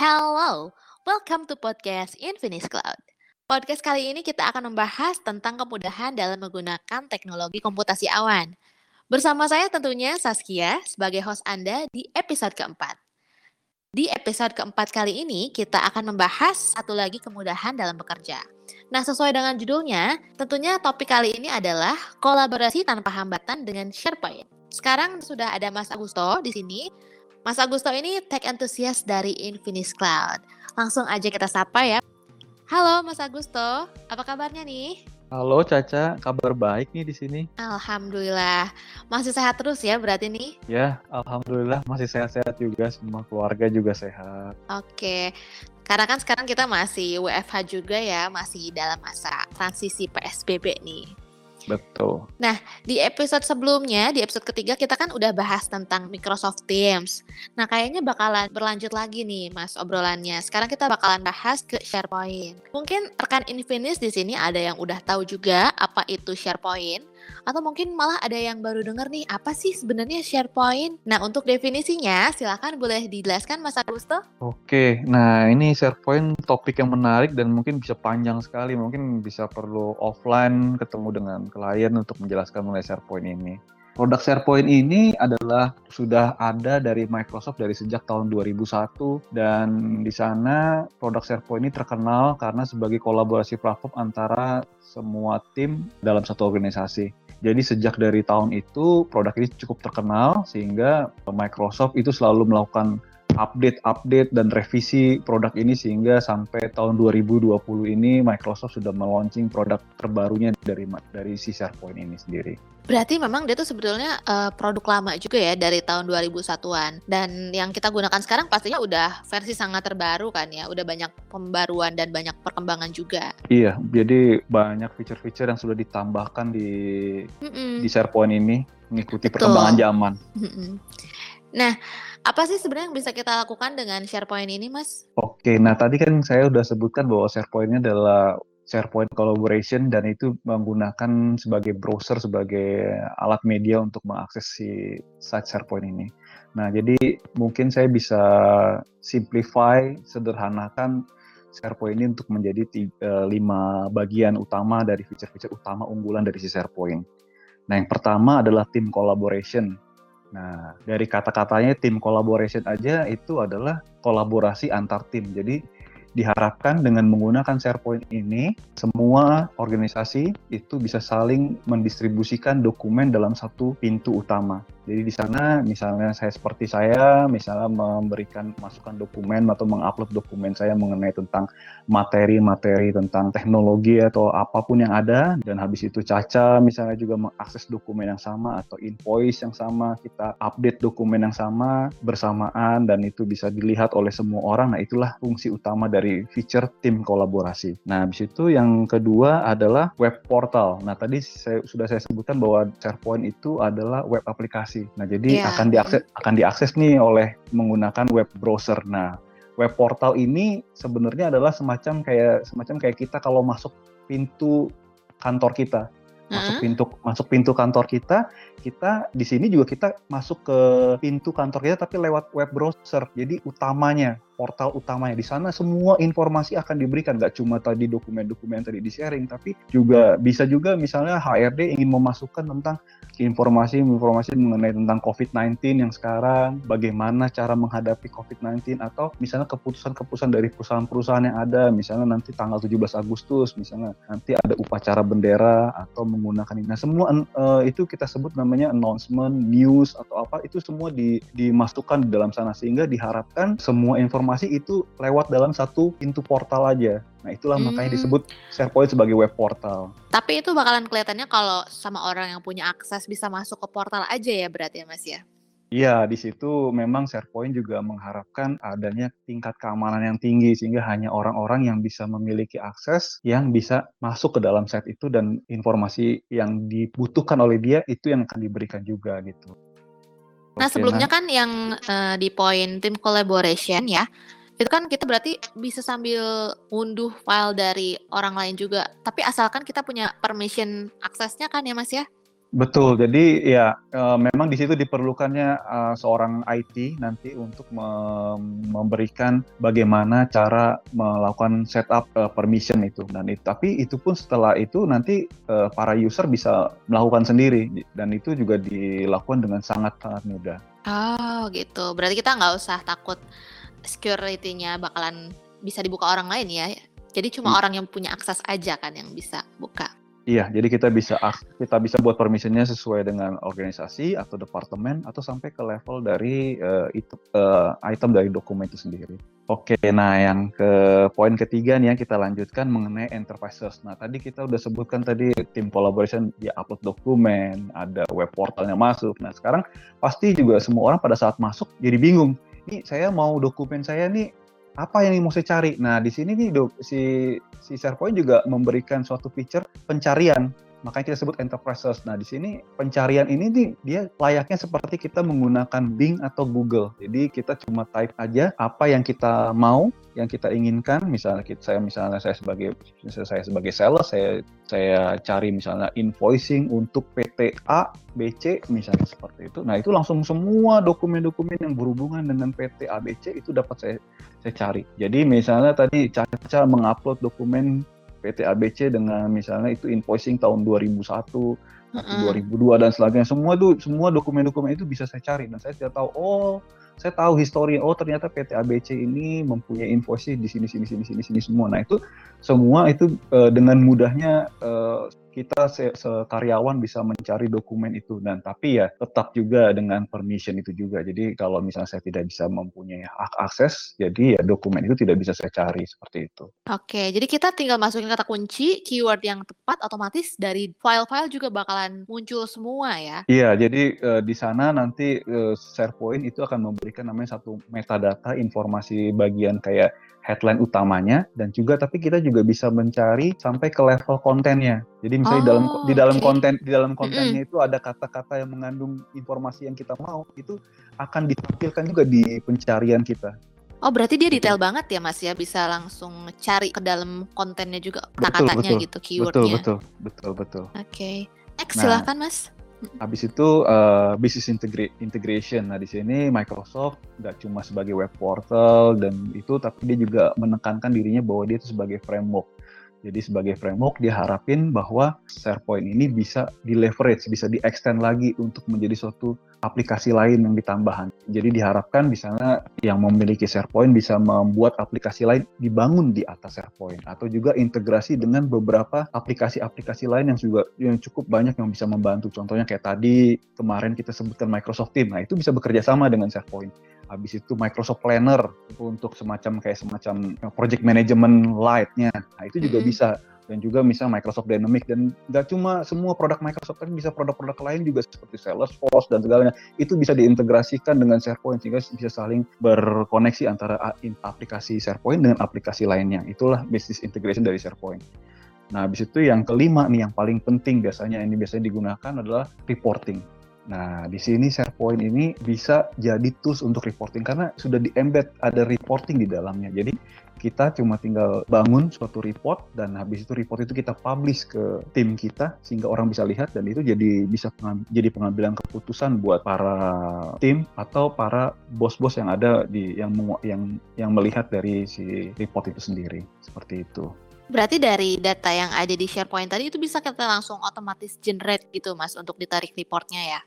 Hello, welcome to podcast Infinis Cloud. Podcast kali ini kita akan membahas tentang kemudahan dalam menggunakan teknologi komputasi awan. Bersama saya tentunya Saskia sebagai host Anda di episode keempat. Di episode keempat kali ini kita akan membahas satu lagi kemudahan dalam bekerja. Nah, sesuai dengan judulnya, tentunya topik kali ini adalah kolaborasi tanpa hambatan dengan SharePoint. Sekarang sudah ada Mas Agusto di sini Mas Agusto ini tech enthusiast dari Infinis Cloud. Langsung aja kita sapa ya. Halo Mas Agusto, apa kabarnya nih? Halo Caca, kabar baik nih di sini. Alhamdulillah. Masih sehat terus ya berarti nih? Ya, alhamdulillah masih sehat-sehat juga, semua keluarga juga sehat. Oke. Karena kan sekarang kita masih WFH juga ya, masih dalam masa transisi PSBB nih. Betul. Nah, di episode sebelumnya, di episode ketiga kita kan udah bahas tentang Microsoft Teams. Nah, kayaknya bakalan berlanjut lagi nih, Mas, obrolannya. Sekarang kita bakalan bahas ke SharePoint. Mungkin rekan Infinis di sini ada yang udah tahu juga apa itu SharePoint atau mungkin malah ada yang baru dengar nih, apa sih sebenarnya SharePoint? Nah, untuk definisinya, silakan boleh dijelaskan Mas Agusto. Oke, nah ini SharePoint topik yang menarik dan mungkin bisa panjang sekali. Mungkin bisa perlu offline ketemu dengan klien untuk menjelaskan mengenai SharePoint ini. Produk SharePoint ini adalah sudah ada dari Microsoft dari sejak tahun 2001 dan di sana produk SharePoint ini terkenal karena sebagai kolaborasi platform antara semua tim dalam satu organisasi. Jadi sejak dari tahun itu produk ini cukup terkenal sehingga Microsoft itu selalu melakukan update-update dan revisi produk ini sehingga sampai tahun 2020 ini Microsoft sudah meluncing produk terbarunya dari dari si SharePoint ini sendiri. Berarti memang dia tuh sebetulnya uh, produk lama juga ya dari tahun 2001-an. Dan yang kita gunakan sekarang pastinya udah versi sangat terbaru kan ya, udah banyak pembaruan dan banyak perkembangan juga. Iya, jadi banyak fitur-fitur yang sudah ditambahkan di mm -mm. di SharePoint ini mengikuti Betul. perkembangan zaman. Mm -mm. Nah, apa sih sebenarnya yang bisa kita lakukan dengan SharePoint ini, Mas? Oke, nah tadi kan saya udah sebutkan bahwa SharePoint ini adalah SharePoint collaboration dan itu menggunakan sebagai browser sebagai alat media untuk mengakses si site SharePoint ini. Nah, jadi mungkin saya bisa simplify, sederhanakan SharePoint ini untuk menjadi tiga, lima bagian utama dari fitur-fitur utama unggulan dari si SharePoint. Nah, yang pertama adalah team collaboration. Nah, dari kata-katanya tim collaboration aja itu adalah kolaborasi antar tim. Jadi diharapkan dengan menggunakan SharePoint ini, semua organisasi itu bisa saling mendistribusikan dokumen dalam satu pintu utama. Jadi di sana misalnya saya seperti saya misalnya memberikan masukan dokumen atau mengupload dokumen saya mengenai tentang materi-materi tentang teknologi atau apa pun yang ada dan habis itu Caca misalnya juga mengakses dokumen yang sama atau invoice yang sama, kita update dokumen yang sama bersamaan dan itu bisa dilihat oleh semua orang. Nah, itulah fungsi utama dari feature tim kolaborasi. Nah, habis itu yang kedua adalah web portal. Nah, tadi saya, sudah saya sebutkan bahwa SharePoint itu adalah web aplikasi Nah, jadi yeah. akan diakses akan diakses nih oleh menggunakan web browser. Nah, web portal ini sebenarnya adalah semacam kayak semacam kayak kita kalau masuk pintu kantor kita. Masuk uh-huh. pintu masuk pintu kantor kita, kita di sini juga kita masuk ke pintu kantor kita tapi lewat web browser. Jadi utamanya portal utamanya. Di sana semua informasi akan diberikan, nggak cuma tadi dokumen-dokumen tadi di-sharing, tapi juga bisa juga misalnya HRD ingin memasukkan tentang informasi-informasi mengenai tentang COVID-19 yang sekarang, bagaimana cara menghadapi COVID-19, atau misalnya keputusan-keputusan dari perusahaan-perusahaan yang ada, misalnya nanti tanggal 17 Agustus, misalnya nanti ada upacara bendera, atau menggunakan ini. Nah, semua uh, itu kita sebut namanya announcement, news, atau apa, itu semua di, dimasukkan di dalam sana, sehingga diharapkan semua informasi informasi itu lewat dalam satu pintu portal aja. Nah itulah hmm. makanya disebut SharePoint sebagai web portal. Tapi itu bakalan kelihatannya kalau sama orang yang punya akses bisa masuk ke portal aja ya berarti ya Mas ya? Iya, di situ memang SharePoint juga mengharapkan adanya tingkat keamanan yang tinggi sehingga hanya orang-orang yang bisa memiliki akses yang bisa masuk ke dalam site itu dan informasi yang dibutuhkan oleh dia itu yang akan diberikan juga gitu. Nah, sebelumnya nah. kan yang uh, di poin tim collaboration ya, itu kan kita berarti bisa sambil unduh file dari orang lain juga. Tapi asalkan kita punya permission aksesnya kan ya Mas ya? Betul, jadi ya uh, memang di situ diperlukannya uh, seorang IT nanti untuk me memberikan bagaimana cara melakukan setup uh, permission itu dan itu tapi itu pun setelah itu nanti uh, para user bisa melakukan sendiri dan itu juga dilakukan dengan sangat sangat mudah. Oh gitu, berarti kita nggak usah takut security-nya bakalan bisa dibuka orang lain ya. Jadi cuma hmm. orang yang punya akses aja kan yang bisa buka. Iya, jadi kita bisa kita bisa buat permissionnya sesuai dengan organisasi atau departemen atau sampai ke level dari uh, itu, uh, item dari dokumen itu sendiri. Oke, nah yang ke poin ketiga nih yang kita lanjutkan mengenai enterprises. Nah tadi kita udah sebutkan tadi tim collaboration dia upload dokumen, ada web portalnya masuk. Nah sekarang pasti juga semua orang pada saat masuk jadi bingung. Ini saya mau dokumen saya nih apa yang mau saya cari. Nah, di sini nih si si SharePoint juga memberikan suatu feature pencarian. Makanya kita sebut enterprises. Nah, di sini pencarian ini nih dia layaknya seperti kita menggunakan Bing atau Google. Jadi kita cuma type aja apa yang kita mau, yang kita inginkan. Misalnya kita, saya misalnya saya sebagai saya sebagai sales, saya saya cari misalnya invoicing untuk PT A, BC misalnya seperti itu. Nah, itu langsung semua dokumen-dokumen yang berhubungan dengan PT A, BC itu dapat saya saya cari. Jadi misalnya tadi Caca mengupload dokumen PT ABC dengan misalnya itu invoicing tahun 2001 atau uh-uh. 2002 dan sebagainya. Semua itu semua dokumen-dokumen itu bisa saya cari dan saya sudah tahu oh saya tahu histori oh ternyata PT ABC ini mempunyai invoicing di sini sini sini sini sini semua. Nah, itu semua itu uh, dengan mudahnya uh, kita se, karyawan bisa mencari dokumen itu dan tapi ya tetap juga dengan permission itu juga. Jadi kalau misalnya saya tidak bisa mempunyai hak akses, jadi ya dokumen itu tidak bisa saya cari seperti itu. Oke, jadi kita tinggal masukin kata kunci, keyword yang tepat, otomatis dari file-file juga bakalan muncul semua ya. Iya, jadi uh, di sana nanti uh, SharePoint itu akan memberikan namanya satu metadata informasi bagian kayak headline utamanya dan juga tapi kita juga bisa mencari sampai ke level kontennya. Jadi misalnya oh, dalam di dalam okay. konten di dalam kontennya mm -hmm. itu ada kata-kata yang mengandung informasi yang kita mau itu akan ditampilkan juga di pencarian kita. Oh berarti dia detail banget ya mas ya bisa langsung cari ke dalam kontennya juga kata-katanya gitu keywordnya. Betul betul betul betul. Oke, okay. next nah, silakan mas. Habis itu uh, business integra integration. Nah di sini Microsoft nggak cuma sebagai web portal dan itu, tapi dia juga menekankan dirinya bahwa dia itu sebagai framework. Jadi sebagai framework dia harapin bahwa SharePoint ini bisa di leverage, bisa di extend lagi untuk menjadi suatu aplikasi lain yang ditambahkan. Jadi diharapkan misalnya yang memiliki SharePoint bisa membuat aplikasi lain dibangun di atas SharePoint atau juga integrasi dengan beberapa aplikasi-aplikasi lain yang juga yang cukup banyak yang bisa membantu. Contohnya kayak tadi kemarin kita sebutkan Microsoft Teams. Nah, itu bisa bekerja sama dengan SharePoint habis itu Microsoft Planner untuk semacam kayak semacam project management light-nya. Nah, itu juga bisa dan juga misalnya Microsoft Dynamics dan nggak cuma semua produk Microsoft kan bisa produk-produk lain juga seperti Salesforce dan segalanya itu bisa diintegrasikan dengan SharePoint sehingga bisa saling berkoneksi antara aplikasi SharePoint dengan aplikasi lainnya itulah business integration dari SharePoint. Nah, habis itu yang kelima nih yang paling penting biasanya ini biasanya digunakan adalah reporting Nah, di sini SharePoint ini bisa jadi tools untuk reporting karena sudah di-embed ada reporting di dalamnya. Jadi kita cuma tinggal bangun suatu report dan habis itu report itu kita publish ke tim kita sehingga orang bisa lihat dan itu jadi bisa jadi pengambilan keputusan buat para tim atau para bos-bos yang ada di yang yang yang melihat dari si report itu sendiri seperti itu. Berarti dari data yang ada di SharePoint tadi itu bisa kita langsung otomatis generate gitu mas untuk ditarik reportnya ya?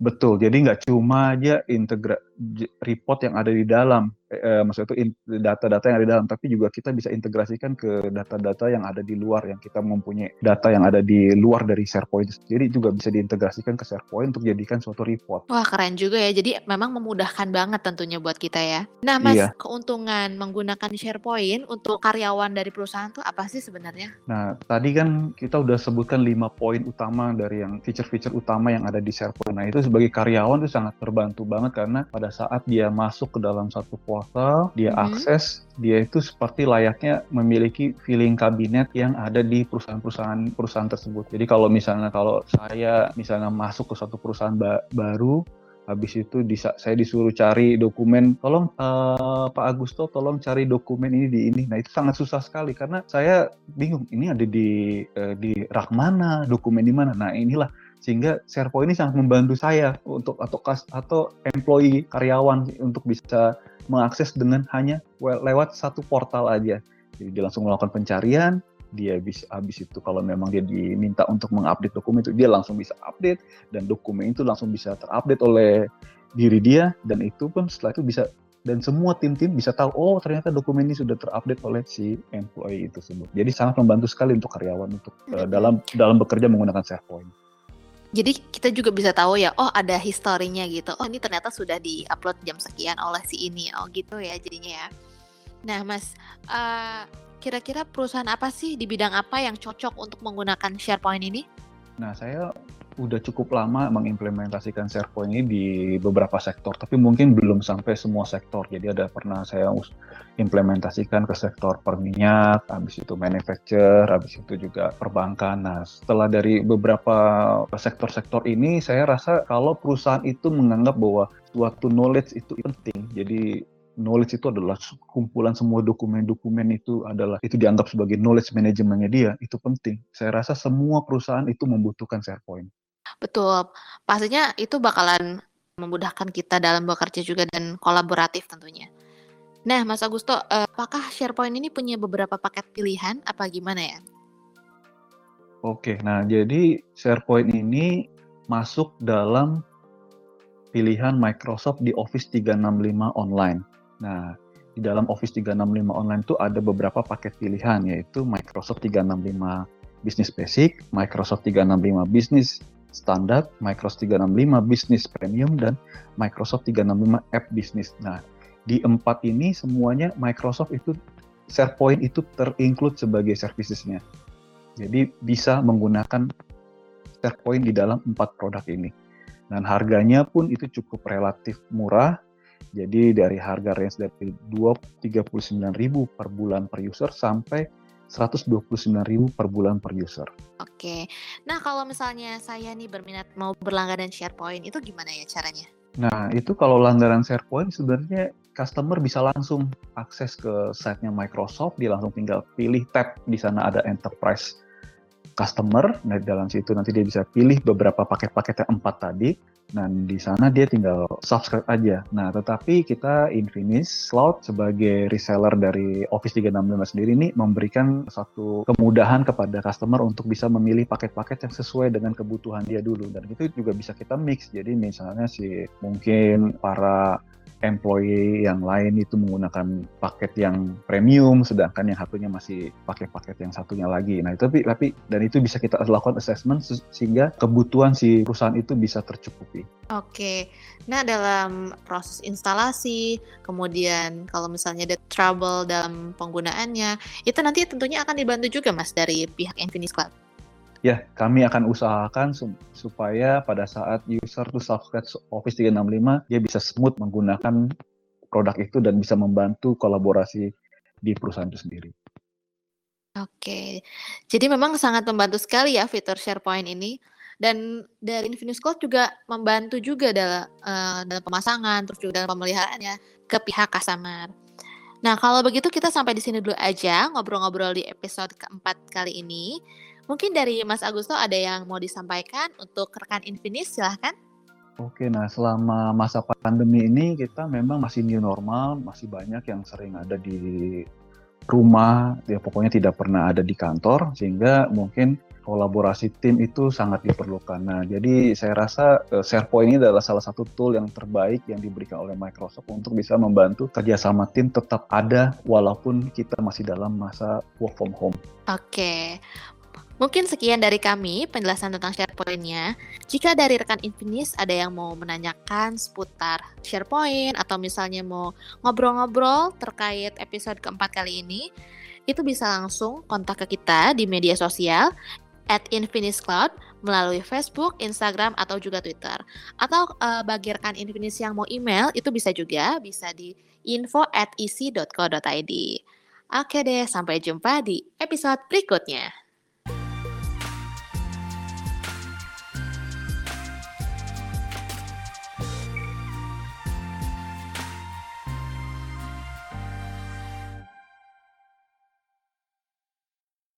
Betul, jadi nggak cuma aja integra report yang ada di dalam, eh, maksudnya itu data-data yang ada di dalam, tapi juga kita bisa integrasikan ke data-data yang ada di luar, yang kita mempunyai data yang ada di luar dari SharePoint sendiri juga bisa diintegrasikan ke SharePoint untuk jadikan suatu report. Wah keren juga ya, jadi memang memudahkan banget tentunya buat kita ya. Nah Mas, iya. keuntungan menggunakan SharePoint untuk karyawan dari perusahaan tuh apa sih sebenarnya? Nah tadi kan kita udah sebutkan lima poin utama dari yang feature-feature utama yang ada di SharePoint. Nah itu sebagai karyawan itu sangat terbantu banget karena pada saat dia masuk ke dalam satu portal, dia mm-hmm. akses, dia itu seperti layaknya memiliki feeling kabinet yang ada di perusahaan-perusahaan perusahaan tersebut. Jadi kalau misalnya kalau saya misalnya masuk ke satu perusahaan ba- baru, habis itu disa saya disuruh cari dokumen tolong uh, Pak Agusto tolong cari dokumen ini di ini nah itu sangat susah sekali karena saya bingung ini ada di uh, di rak mana dokumen di mana nah inilah sehingga SharePoint ini sangat membantu saya untuk atau kas atau employee karyawan untuk bisa mengakses dengan hanya lewat satu portal aja. Jadi dia langsung melakukan pencarian, dia bisa habis itu kalau memang dia diminta untuk mengupdate dokumen itu dia langsung bisa update dan dokumen itu langsung bisa terupdate oleh diri dia dan itu pun setelah itu bisa dan semua tim-tim bisa tahu oh ternyata dokumen ini sudah terupdate oleh si employee itu tersebut. Jadi sangat membantu sekali untuk karyawan untuk uh, dalam dalam bekerja menggunakan SharePoint. Jadi kita juga bisa tahu ya, oh ada historinya gitu. Oh ini ternyata sudah di-upload jam sekian oleh si ini. Oh gitu ya jadinya ya. Nah Mas, uh, kira-kira perusahaan apa sih di bidang apa yang cocok untuk menggunakan SharePoint ini? Nah saya udah cukup lama mengimplementasikan SharePoint ini di beberapa sektor, tapi mungkin belum sampai semua sektor. Jadi ada pernah saya implementasikan ke sektor perminyak, habis itu manufacture, habis itu juga perbankan. Nah, setelah dari beberapa sektor-sektor ini, saya rasa kalau perusahaan itu menganggap bahwa suatu knowledge itu penting, jadi knowledge itu adalah kumpulan semua dokumen-dokumen itu adalah itu dianggap sebagai knowledge manajemennya dia itu penting. Saya rasa semua perusahaan itu membutuhkan SharePoint. Betul, pastinya itu bakalan memudahkan kita dalam bekerja juga dan kolaboratif tentunya. Nah, Mas Agusto, uh, apakah SharePoint ini punya beberapa paket pilihan apa gimana ya? Oke, nah jadi SharePoint ini masuk dalam pilihan Microsoft di Office 365 online. Nah, di dalam Office 365 online itu ada beberapa paket pilihan yaitu Microsoft 365 Business Basic, Microsoft 365 Business Standard, Microsoft 365 Business Premium dan Microsoft 365 App Business. Nah, di empat ini semuanya Microsoft itu SharePoint itu terinclude sebagai servicesnya. Jadi bisa menggunakan SharePoint di dalam empat produk ini. Dan harganya pun itu cukup relatif murah. Jadi dari harga range dari 239.000 per bulan per user sampai 129.000 per bulan per user. Oke. Nah, kalau misalnya saya nih berminat mau berlangganan SharePoint itu gimana ya caranya? Nah, itu kalau langganan SharePoint sebenarnya customer bisa langsung akses ke site-nya Microsoft, dia langsung tinggal pilih tab di sana ada Enterprise Customer. Nah, di dalam situ nanti dia bisa pilih beberapa paket-paket yang empat tadi dan di sana dia tinggal subscribe aja. Nah, tetapi kita Infinis Cloud sebagai reseller dari Office 365 sendiri ini memberikan satu kemudahan kepada customer untuk bisa memilih paket-paket yang sesuai dengan kebutuhan dia dulu. Dan itu juga bisa kita mix. Jadi misalnya si mungkin para employee yang lain itu menggunakan paket yang premium, sedangkan yang satunya masih pakai paket yang satunya lagi. Nah itu tapi, tapi dan itu bisa kita lakukan assessment sehingga kebutuhan si perusahaan itu bisa tercukupi. Oke, nah dalam proses instalasi, kemudian kalau misalnya ada trouble dalam penggunaannya, itu nanti tentunya akan dibantu juga mas dari pihak Infinix Cloud. Ya, kami akan usahakan supaya pada saat user tuh subscribe Office 365, dia bisa smooth menggunakan produk itu dan bisa membantu kolaborasi di perusahaan itu sendiri. Oke, jadi memang sangat membantu sekali ya fitur SharePoint ini. Dan dari Infinix Cloud juga membantu juga dalam, uh, dalam pemasangan, terus juga dalam pemeliharaannya ke pihak customer. Nah, kalau begitu kita sampai di sini dulu aja ngobrol-ngobrol di episode keempat kali ini. Mungkin dari Mas Agusto ada yang mau disampaikan untuk rekan Infinis, silahkan. Oke, nah selama masa pandemi ini kita memang masih new normal, masih banyak yang sering ada di rumah, ya pokoknya tidak pernah ada di kantor, sehingga mungkin kolaborasi tim itu sangat diperlukan. Nah, jadi saya rasa uh, SharePoint ini adalah salah satu tool yang terbaik yang diberikan oleh Microsoft untuk bisa membantu kerjasama tim tetap ada walaupun kita masih dalam masa work from home. Oke, Mungkin sekian dari kami penjelasan tentang SharePoint-nya. Jika dari rekan Infinis ada yang mau menanyakan seputar SharePoint atau misalnya mau ngobrol-ngobrol terkait episode keempat kali ini, itu bisa langsung kontak ke kita di media sosial at Infinis Cloud melalui Facebook, Instagram, atau juga Twitter. Atau uh, bagi rekan Infinis yang mau email, itu bisa juga, bisa di info at isi.co.id. Oke deh, sampai jumpa di episode berikutnya.